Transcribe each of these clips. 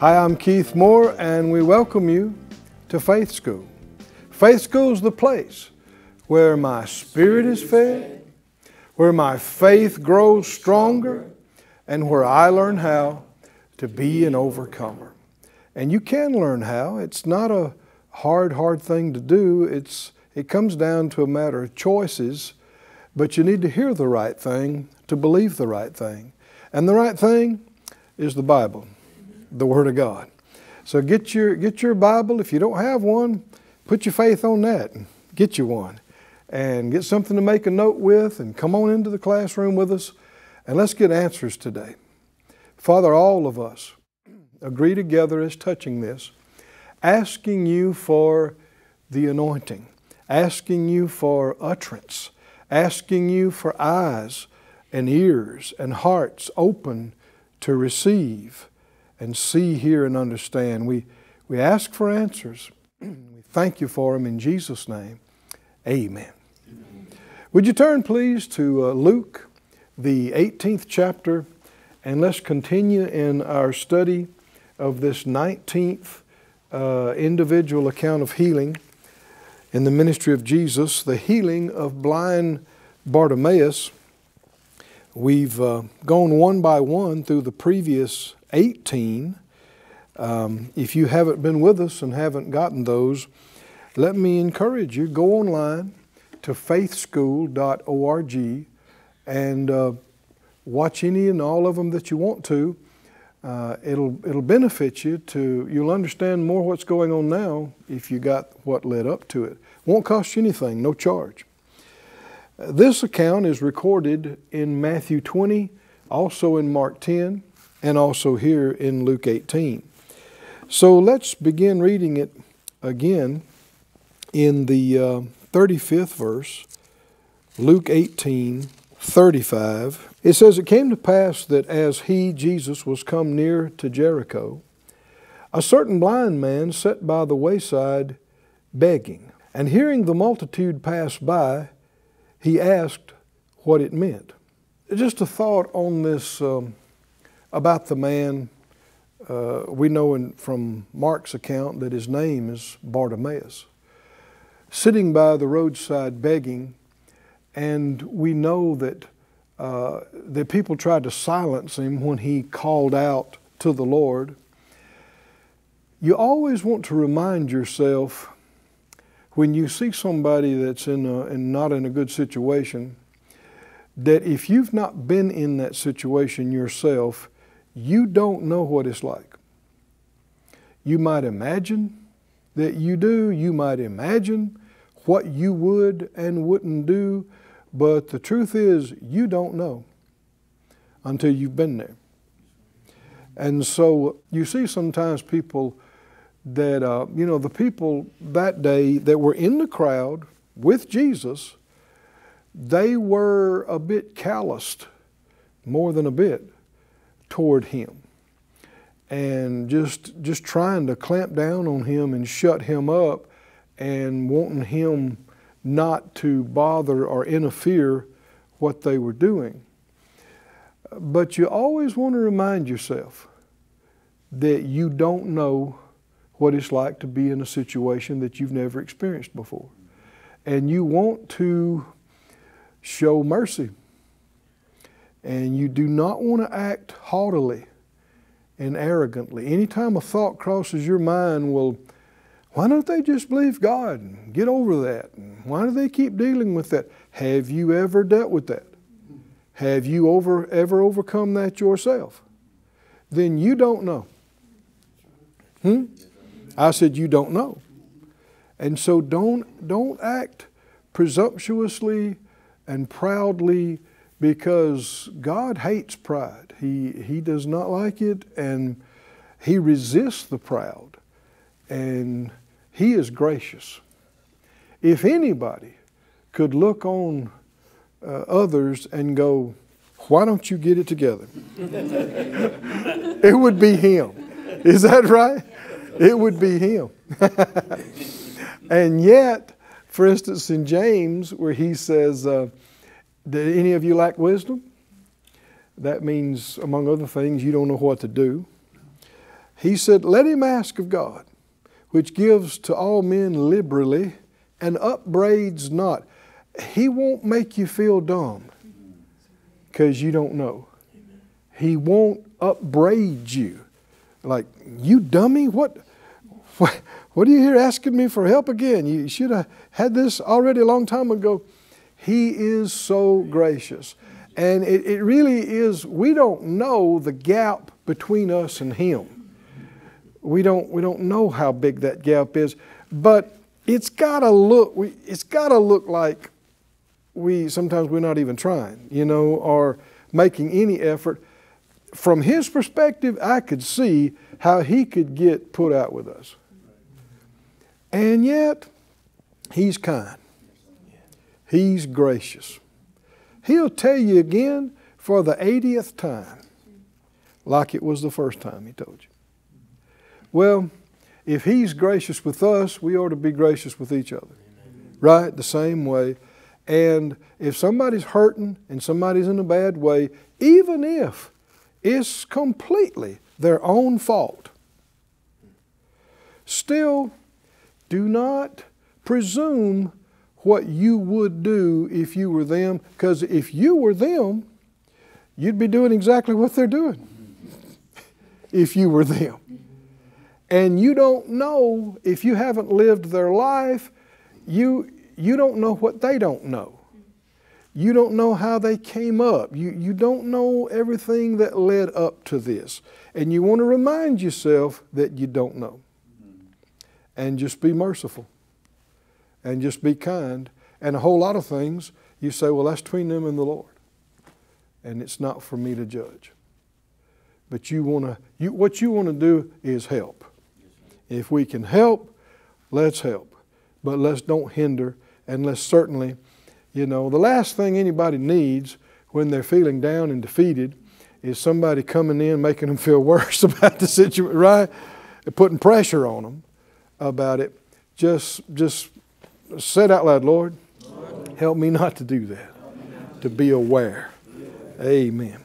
Hi, I'm Keith Moore, and we welcome you to Faith School. Faith School is the place where my spirit is fed, where my faith grows stronger, and where I learn how to be an overcomer. And you can learn how. It's not a hard, hard thing to do. It's, it comes down to a matter of choices, but you need to hear the right thing to believe the right thing. And the right thing is the Bible, the Word of God. So get your, get your Bible. If you don't have one, put your faith on that and get you one. And get something to make a note with and come on into the classroom with us and let's get answers today. Father, all of us agree together as touching this, asking you for the anointing, asking you for utterance, asking you for eyes and ears and hearts open to receive and see, hear, and understand. We, we ask for answers. we thank you for them in Jesus' name. Amen. Would you turn, please, to uh, Luke, the 18th chapter, and let's continue in our study of this 19th uh, individual account of healing in the ministry of Jesus, the healing of blind Bartimaeus. We've uh, gone one by one through the previous 18. Um, if you haven't been with us and haven't gotten those, let me encourage you go online to faithschool.org and uh, watch any and all of them that you want to. Uh, it'll it'll benefit you to you'll understand more what's going on now if you got what led up to it. Won't cost you anything, no charge. This account is recorded in Matthew 20, also in Mark 10, and also here in Luke 18. So let's begin reading it again in the uh, 35th verse, Luke 18, 35. It says, It came to pass that as he, Jesus, was come near to Jericho, a certain blind man sat by the wayside begging. And hearing the multitude pass by, he asked what it meant. Just a thought on this um, about the man. Uh, we know in, from Mark's account that his name is Bartimaeus sitting by the roadside begging, and we know that uh, the people tried to silence him when he called out to the Lord. You always want to remind yourself when you see somebody that's in, a, not in a good situation that if you've not been in that situation yourself, you don't know what it's like. You might imagine that you do, you might imagine what you would and wouldn't do, but the truth is, you don't know until you've been there. And so you see sometimes people that, uh, you know, the people that day that were in the crowd with Jesus, they were a bit calloused, more than a bit, toward him. And just, just trying to clamp down on him and shut him up and wanting him not to bother or interfere what they were doing. But you always want to remind yourself that you don't know what it's like to be in a situation that you've never experienced before. And you want to show mercy. And you do not want to act haughtily and arrogantly. Anytime a thought crosses your mind, well, why don't they just believe God and get over that? And why do they keep dealing with that? Have you ever dealt with that? Have you over, ever overcome that yourself? Then you don't know. Hmm? I said you don't know. And so don't, don't act presumptuously and proudly because God hates pride. He, he does not like it and He resists the proud and He is gracious. If anybody could look on uh, others and go, Why don't you get it together? it would be Him. Is that right? It would be Him. and yet, for instance, in James, where he says, uh, Did any of you lack wisdom? That means, among other things, you don't know what to do. He said, Let him ask of God, which gives to all men liberally and upbraids not. He won't make you feel dumb because you don't know. He won't upbraid you. Like, you dummy, what, what, what are you here asking me for help again? You should have had this already a long time ago. He is so gracious. And it, it really is, we don't know the gap between us and Him. We don't, we don't know how big that gap is, but it's got to look, we, it's got to look like we, sometimes we're not even trying, you know, or making any effort. From His perspective, I could see how He could get put out with us. And yet, He's kind. He's gracious. He'll tell you again for the 80th time, like it was the first time He told you. Well, if He's gracious with us, we ought to be gracious with each other. Right? The same way. And if somebody's hurting and somebody's in a bad way, even if it's completely their own fault, still do not presume what you would do if you were them, because if you were them, you'd be doing exactly what they're doing if you were them. And you don't know, if you haven't lived their life, you, you don't know what they don't know. You don't know how they came up. You, you don't know everything that led up to this. And you want to remind yourself that you don't know. And just be merciful and just be kind. And a whole lot of things, you say, well, that's between them and the Lord. And it's not for me to judge. But you want to, you, what you want to do is help. If we can help, let's help. But let's don't hinder, and let's certainly, you know, the last thing anybody needs when they're feeling down and defeated is somebody coming in making them feel worse about the situation, right? Putting pressure on them about it. Just, just Say out loud, Lord, help me not to do that, to be aware. Amen.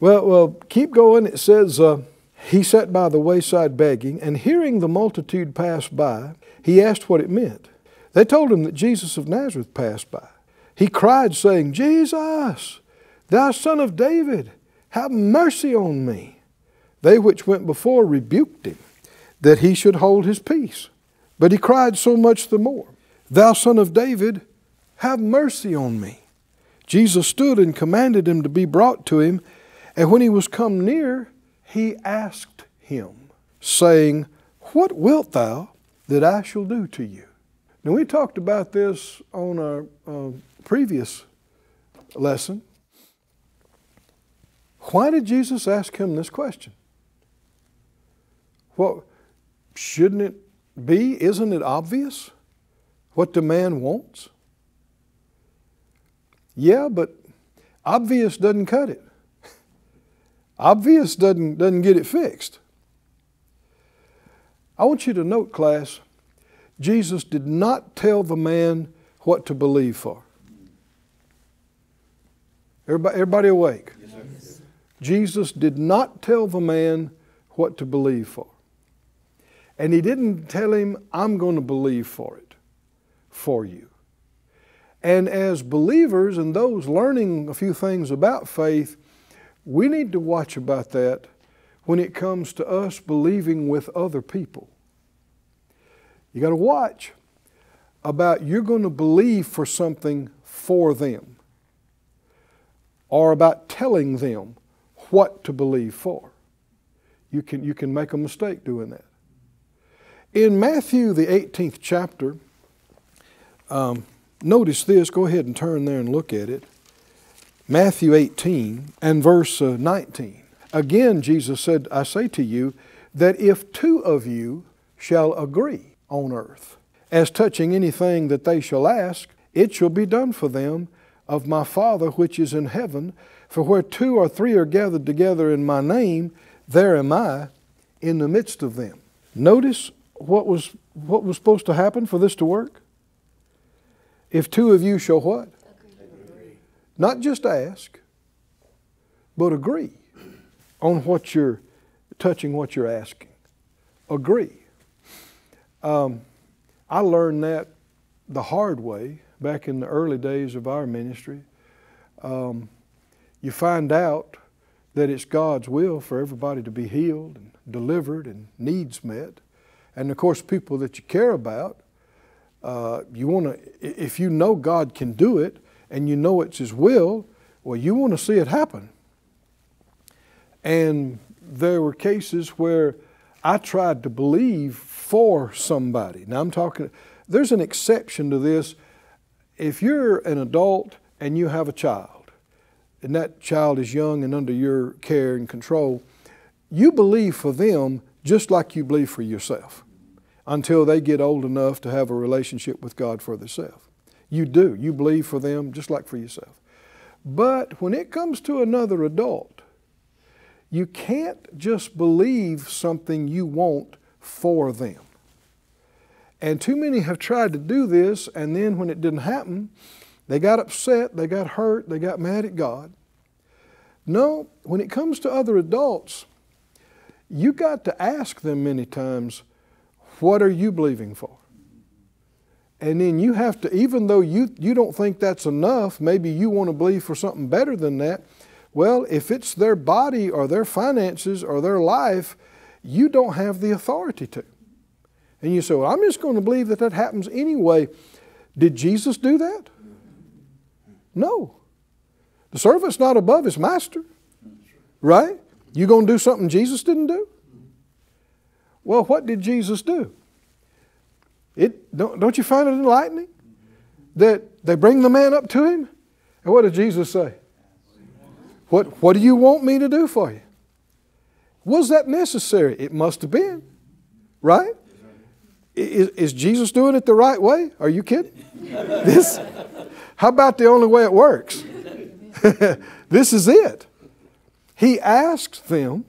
Well, well, keep going. It says, uh, He sat by the wayside begging, and hearing the multitude pass by, he asked what it meant. They told him that Jesus of Nazareth passed by. He cried, saying, Jesus, thou son of David, have mercy on me. They which went before rebuked him, that he should hold his peace. But he cried so much the more. Thou son of David, have mercy on me. Jesus stood and commanded him to be brought to him. And when he was come near, he asked him, saying, What wilt thou that I shall do to you? Now, we talked about this on our previous lesson. Why did Jesus ask him this question? Well, shouldn't it be? Isn't it obvious? what the man wants? Yeah, but obvious doesn't cut it. obvious doesn't, doesn't get it fixed. I want you to note, class, Jesus did not tell the man what to believe for. Everybody, everybody awake? Yes, Jesus did not tell the man what to believe for. And he didn't tell him, I'm going to believe for it for you. And as believers and those learning a few things about faith, we need to watch about that when it comes to us believing with other people. You got to watch about you're going to believe for something for them or about telling them what to believe for. You can, you can make a mistake doing that. In Matthew, the 18th chapter, um, notice this. Go ahead and turn there and look at it. Matthew 18 and verse uh, 19. Again, Jesus said, I say to you, that if two of you shall agree on earth as touching anything that they shall ask, it shall be done for them of my Father which is in heaven. For where two or three are gathered together in my name, there am I in the midst of them. Notice what was, what was supposed to happen for this to work? If two of you shall what? Agree. Not just ask, but agree on what you're touching, what you're asking. Agree. Um, I learned that the hard way back in the early days of our ministry. Um, you find out that it's God's will for everybody to be healed and delivered and needs met. And of course, people that you care about, uh, you want to, if you know God can do it and you know it's His will, well, you want to see it happen. And there were cases where I tried to believe for somebody. Now I'm talking, there's an exception to this. If you're an adult and you have a child, and that child is young and under your care and control, you believe for them just like you believe for yourself until they get old enough to have a relationship with God for themselves. You do. You believe for them just like for yourself. But when it comes to another adult, you can't just believe something you want for them. And too many have tried to do this, and then when it didn't happen, they got upset, they got hurt, they got mad at God. No, when it comes to other adults, you got to ask them many times, what are you believing for? And then you have to, even though you, you don't think that's enough, maybe you want to believe for something better than that. Well, if it's their body or their finances or their life, you don't have the authority to. And you say, well, I'm just going to believe that that happens anyway. Did Jesus do that? No. The servant's not above his master, right? You going to do something Jesus didn't do? Well, what did Jesus do? It, don't, don't you find it enlightening? That they bring the man up to him, and what did Jesus say? What, what do you want me to do for you? Was that necessary? It must have been, right? Is, is Jesus doing it the right way? Are you kidding? this, how about the only way it works? this is it. He asks them,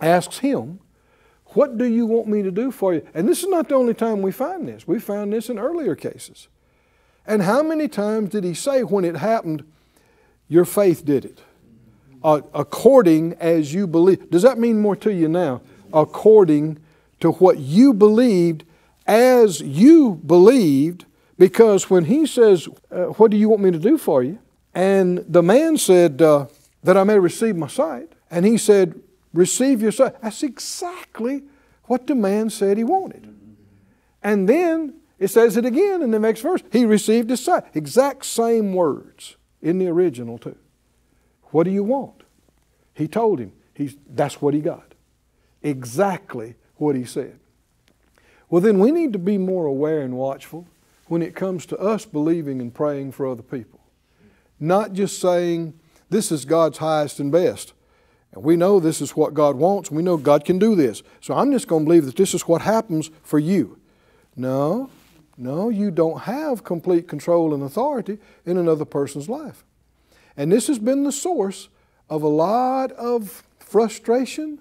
asks him, What do you want me to do for you? And this is not the only time we find this. We found this in earlier cases. And how many times did he say when it happened, Your faith did it? Uh, according as you believe. Does that mean more to you now? According to what you believed as you believed, because when he says, uh, What do you want me to do for you? And the man said, uh, that I may receive my sight. And he said, Receive your sight. That's exactly what the man said he wanted. And then it says it again in the next verse. He received his son. Exact same words in the original, too. What do you want? He told him. He's, that's what he got. Exactly what he said. Well, then we need to be more aware and watchful when it comes to us believing and praying for other people. Not just saying, this is God's highest and best. And we know this is what God wants. We know God can do this. So I'm just going to believe that this is what happens for you. No, no, you don't have complete control and authority in another person's life. And this has been the source of a lot of frustration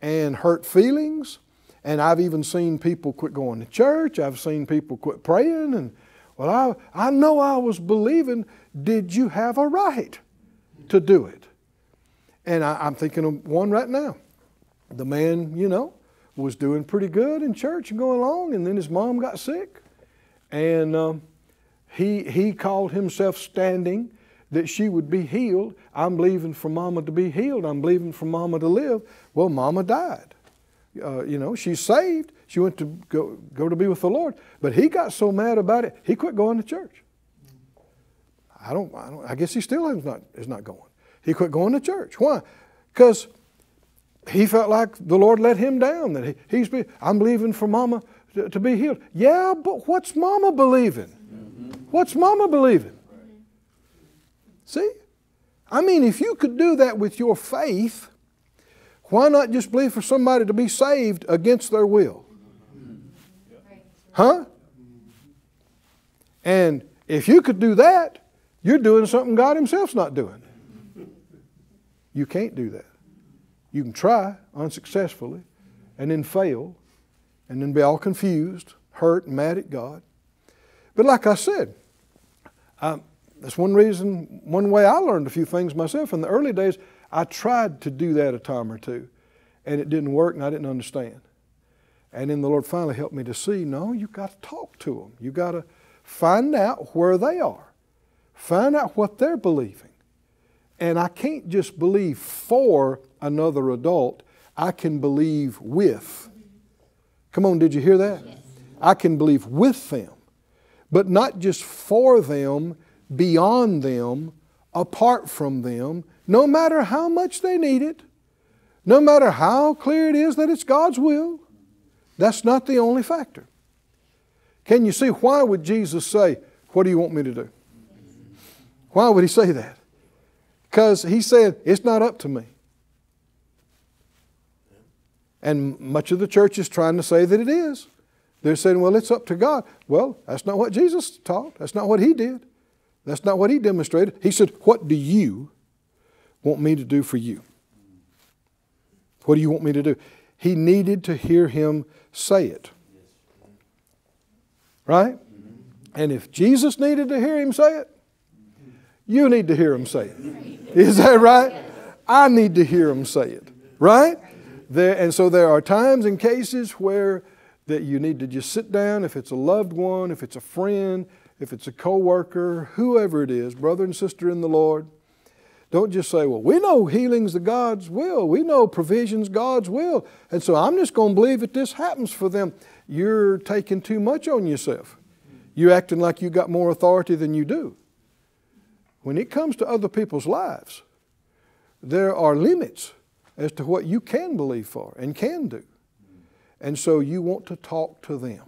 and hurt feelings. And I've even seen people quit going to church. I've seen people quit praying. And, well, I, I know I was believing. Did you have a right? to do it. And I, am thinking of one right now. The man, you know, was doing pretty good in church and going along, and then his mom got sick. And um, he, he called himself standing that she would be healed. I'm believing for mama to be healed. I'm believing for mama to live. Well, mama died. Uh, you know, she's saved. She went to go, go to be with the Lord. But he got so mad about it, he quit going to church. I don't, I don't, I guess he still is not, is not going. He quit going to church. Why? Because he felt like the Lord let him down. That he, he's be, I'm believing for mama to, to, be healed. Yeah, but what's mama believing? Mm-hmm. What's mama believing? See? I mean, if you could do that with your faith, Why not just believe for somebody to be saved against their will? Huh? And if you could do that, you're doing something God Himself's not doing. You can't do that. You can try unsuccessfully and then fail and then be all confused, hurt, and mad at God. But like I said, I, that's one reason, one way I learned a few things myself. In the early days, I tried to do that a time or two, and it didn't work, and I didn't understand. And then the Lord finally helped me to see no, you've got to talk to them. You've got to find out where they are, find out what they're believing. And I can't just believe for another adult, I can believe with. Come on, did you hear that? Yes. I can believe with them, but not just for them, beyond them, apart from them, no matter how much they need it, no matter how clear it is that it's God's will. That's not the only factor. Can you see why would Jesus say, What do you want me to do? Why would he say that? Because he said, It's not up to me. And much of the church is trying to say that it is. They're saying, well, it's up to God. Well, that's not what Jesus taught. That's not what he did. That's not what he demonstrated. He said, What do you want me to do for you? What do you want me to do? He needed to hear him say it. Right? And if Jesus needed to hear him say it, you need to hear them say it. Is that right? I need to hear them say it. Right? There, and so there are times and cases where that you need to just sit down if it's a loved one, if it's a friend, if it's a coworker, whoever it is, brother and sister in the Lord. Don't just say, well, we know healing's the God's will. We know provision's God's will. And so I'm just going to believe that this happens for them. You're taking too much on yourself. You're acting like you got more authority than you do. When it comes to other people's lives, there are limits as to what you can believe for and can do. And so you want to talk to them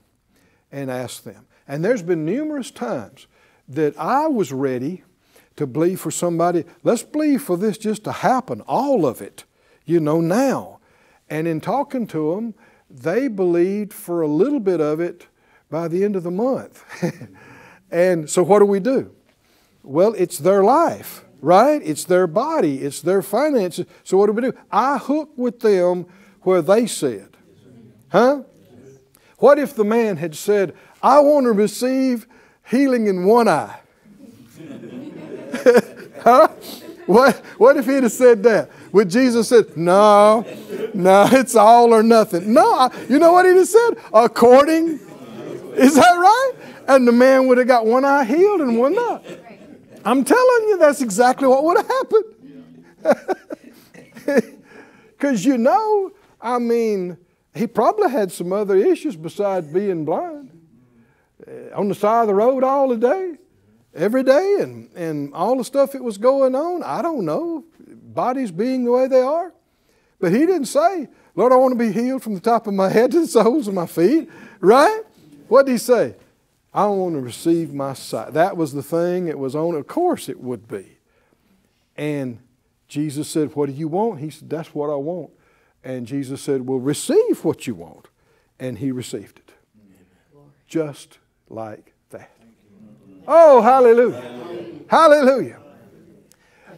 and ask them. And there's been numerous times that I was ready to believe for somebody, let's believe for this just to happen, all of it, you know, now. And in talking to them, they believed for a little bit of it by the end of the month. and so what do we do? Well, it's their life right? It's their body, it's their finances. So what do we do? I hook with them where they said. Huh? What if the man had said, I want to receive healing in one eye? huh? What, what if he'd have said that? Would Jesus said, No, no, it's all or nothing. No, you know what he'd have said? According. Is that right? And the man would have got one eye healed and one not. I'm telling you, that's exactly what would have happened. Because you know, I mean, he probably had some other issues besides being blind. Uh, on the side of the road all the day, every day, and, and all the stuff that was going on. I don't know. Bodies being the way they are. But he didn't say, Lord, I want to be healed from the top of my head to the soles of my feet. Right? What did he say? I want to receive my sight. That was the thing. It was on. Of course it would be. And Jesus said, What do you want? He said, That's what I want. And Jesus said, Well, receive what you want. And he received it. Just like that. Oh, hallelujah. Hallelujah.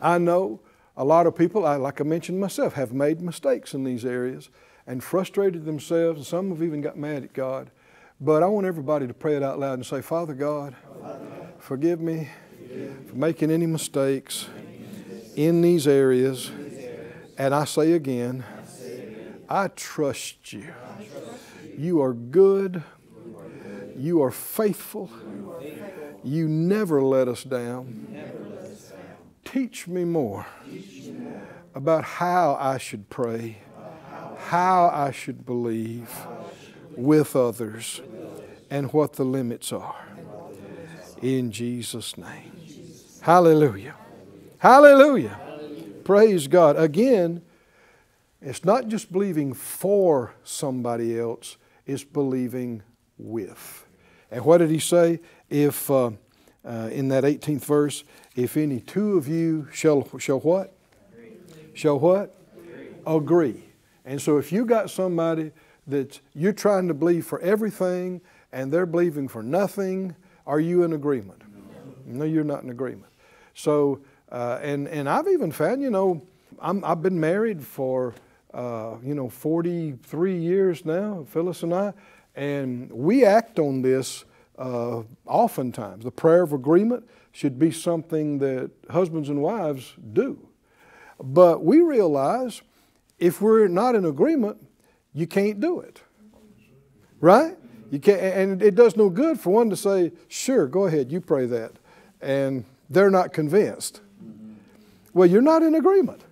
I know a lot of people, like I mentioned myself, have made mistakes in these areas and frustrated themselves, and some have even got mad at God. But I want everybody to pray it out loud and say, Father God, forgive me for making any mistakes in these areas. And I say again, I trust you. You are good. You are faithful. You never let us down. Teach me more about how I should pray, how I should believe with others and what the limits are. In Jesus' name. Hallelujah. Hallelujah. Praise God. Again, it's not just believing for somebody else, it's believing with. And what did he say? If, uh, uh, in that 18th verse, if any two of you shall, shall what? Agree. Shall what? Agree. Agree. And so if you got somebody that you're trying to believe for everything and they're believing for nothing, are you in agreement? No, no you're not in agreement. So, uh, and, and I've even found, you know, i have been married for, uh, you know, 43 years now, Phyllis and I, and we act on this uh, oftentimes. The prayer of agreement should be something that husbands and wives do. But we realize if we're not in agreement, you can't do it. Right? You can't, and it does no good for one to say, sure, go ahead, you pray that. And they're not convinced. Well, you're not in agreement.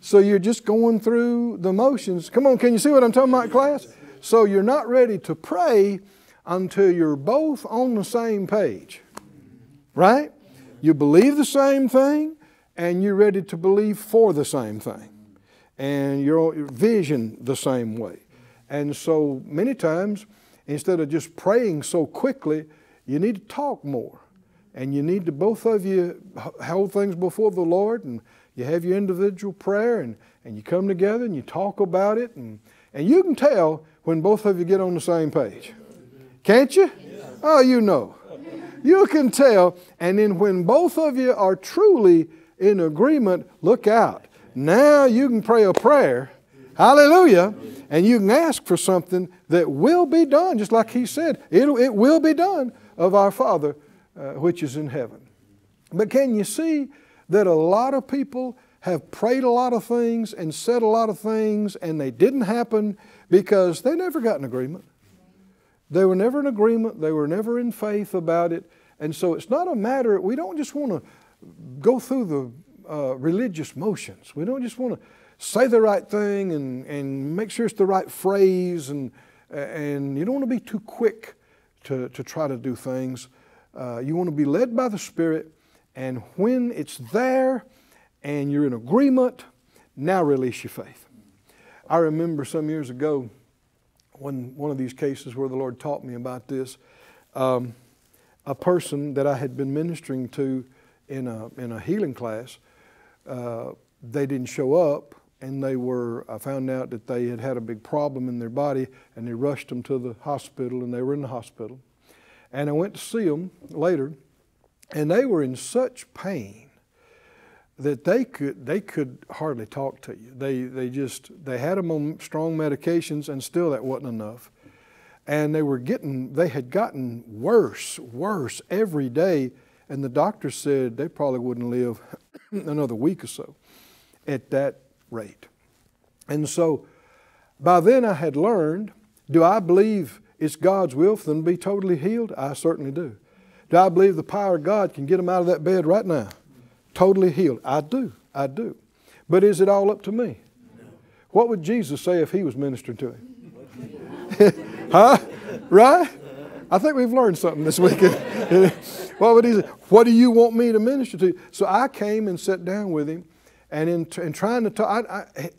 So you're just going through the motions. Come on, can you see what I'm talking about, class? So you're not ready to pray until you're both on the same page. Right? You believe the same thing and you're ready to believe for the same thing. And your vision the same way. And so many times, instead of just praying so quickly, you need to talk more. And you need to both of you hold things before the Lord and you have your individual prayer and, and you come together and you talk about it. And, and you can tell when both of you get on the same page. Can't you? Oh, you know. You can tell. And then when both of you are truly in agreement, look out. Now you can pray a prayer. Hallelujah. And you can ask for something that will be done, just like he said. It'll, it will be done of our Father uh, which is in heaven. But can you see that a lot of people have prayed a lot of things and said a lot of things and they didn't happen because they never got an agreement? They were never in agreement, they were never in faith about it. And so it's not a matter, we don't just want to go through the uh, religious motions. We don't just want to say the right thing and, and make sure it's the right phrase, and, and you don't want to be too quick to, to try to do things. Uh, you want to be led by the Spirit, and when it's there and you're in agreement, now release your faith. I remember some years ago when one of these cases where the Lord taught me about this. Um, a person that I had been ministering to in a, in a healing class, uh, they didn't show up and they were, I found out that they had had a big problem in their body and they rushed them to the hospital and they were in the hospital. And I went to see them later and they were in such pain that they could, they could hardly talk to you. They, they just, they had them on strong medications and still that wasn't enough. And they were getting, they had gotten worse, worse every day and the doctor said they probably wouldn't live another week or so at that rate. And so by then I had learned do I believe it's God's will for them to be totally healed? I certainly do. Do I believe the power of God can get them out of that bed right now? Totally healed. I do. I do. But is it all up to me? What would Jesus say if he was ministering to him? huh? Right? I think we've learned something this weekend. what would he say? What do you want me to minister to? So I came and sat down with him, and in, in trying to talk, I, I,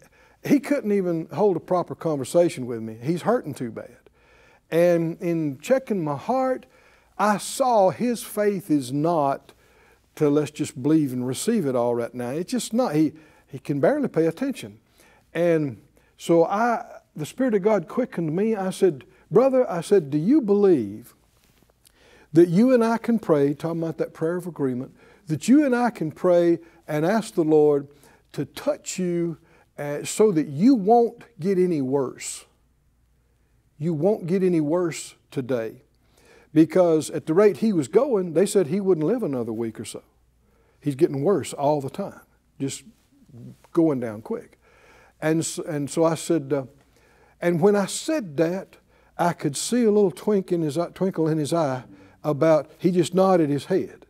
he couldn't even hold a proper conversation with me. He's hurting too bad. And in checking my heart, I saw his faith is not to let's just believe and receive it all right now. It's just not. He, he can barely pay attention. And so I, the Spirit of God quickened me. I said, Brother, I said, do you believe that you and I can pray, talking about that prayer of agreement, that you and I can pray and ask the Lord to touch you uh, so that you won't get any worse? You won't get any worse today. Because at the rate he was going, they said he wouldn't live another week or so. He's getting worse all the time, just going down quick. And, and so I said, uh, and when I said that, I could see a little twinkle in his, twinkle in his eye about, he just nodded his head.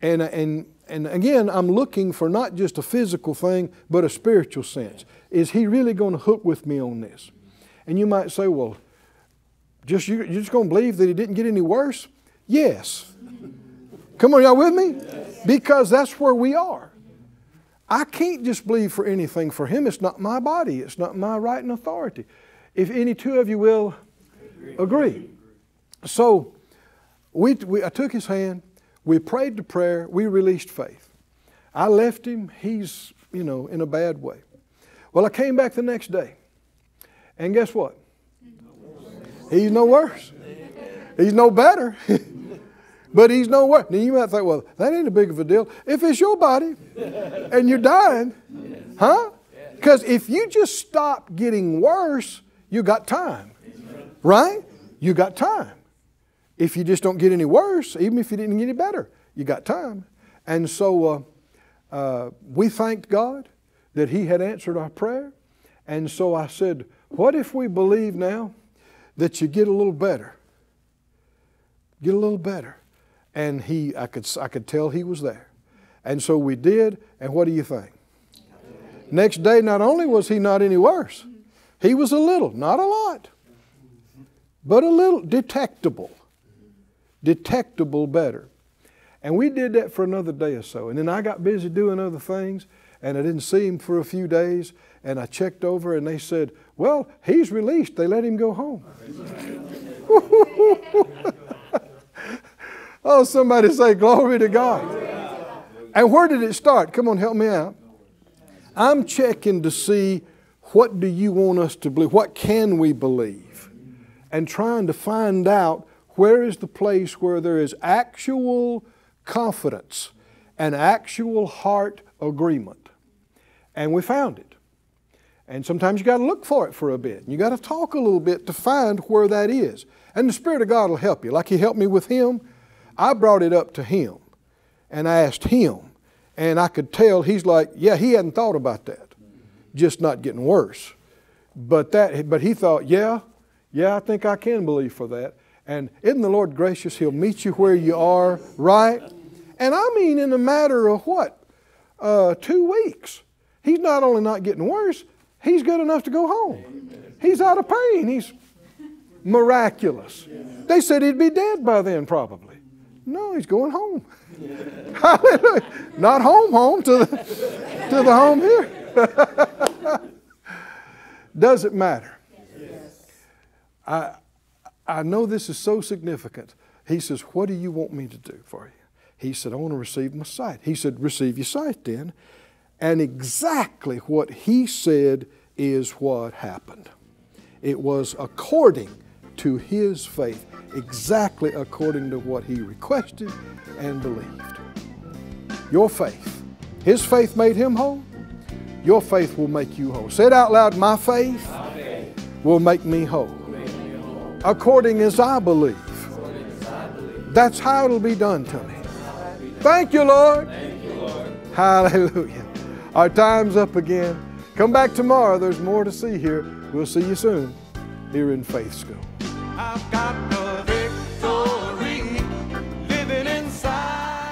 And, uh, and, and again, I'm looking for not just a physical thing, but a spiritual sense. Is he really going to hook with me on this? And you might say, well, just you, you're just going to believe that he didn't get any worse? Yes. Come on, y'all with me? Because that's where we are. I can't just believe for anything for him. It's not my body. It's not my right and authority. If any two of you will Agree. So we, we, I took his hand, we prayed the prayer, we released faith. I left him, he's, you know, in a bad way. Well, I came back the next day And guess what? He's no worse. He's no better. but he's no worse. Now you might think, well, that ain't a big of a deal. If it's your body and you're dying, huh? Because if you just stop getting worse, you got time. Right? You got time. If you just don't get any worse, even if you didn't get any better, you got time. And so uh, uh, we thanked God that He had answered our prayer. And so I said, What if we believe now that you get a little better? Get a little better. And he, I could, I could tell he was there. And so we did, and what do you think? Next day, not only was he not any worse, he was a little, not a lot, but a little detectable. Detectable better. And we did that for another day or so. And then I got busy doing other things, and I didn't see him for a few days. And I checked over, and they said, Well, he's released. They let him go home. oh, somebody say, Glory to God. And where did it start? Come on, help me out. I'm checking to see what do you want us to believe? What can we believe? And trying to find out where is the place where there is actual confidence and actual heart agreement. And we found it. And sometimes you got to look for it for a bit. You got to talk a little bit to find where that is. And the Spirit of God will help you. Like He helped me with Him, I brought it up to Him and I asked Him. And I could tell He's like, yeah, He hadn't thought about that, just not getting worse. But, that, but He thought, yeah, yeah, I think I can believe for that. And isn't the Lord gracious? He'll meet you where you are, right? And I mean, in a matter of what? Uh, two weeks. He's not only not getting worse, he's good enough to go home. He's out of pain. He's miraculous. They said he'd be dead by then, probably. No, he's going home. Hallelujah. Not home, home, to the, to the home here. Does it matter? I, I know this is so significant. He says, What do you want me to do for you? He said, I want to receive my sight. He said, Receive your sight then. And exactly what he said is what happened. It was according to his faith, exactly according to what he requested and believed. Your faith. His faith made him whole. Your faith will make you whole. Say it out loud My faith, my faith will make me whole according as I believe. That's how it'll be done to me. Thank you, Lord. Hallelujah. Our time's up again. Come back tomorrow. There's more to see here. We'll see you soon here in Faith School.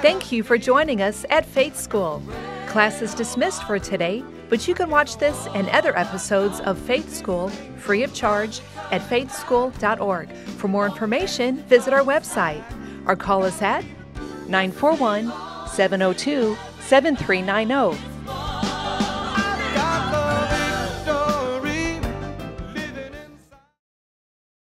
Thank you for joining us at Faith School. Class is dismissed for today, but you can watch this and other episodes of Faith School free of charge at faithschool.org. For more information, visit our website or call us at 941 702 7390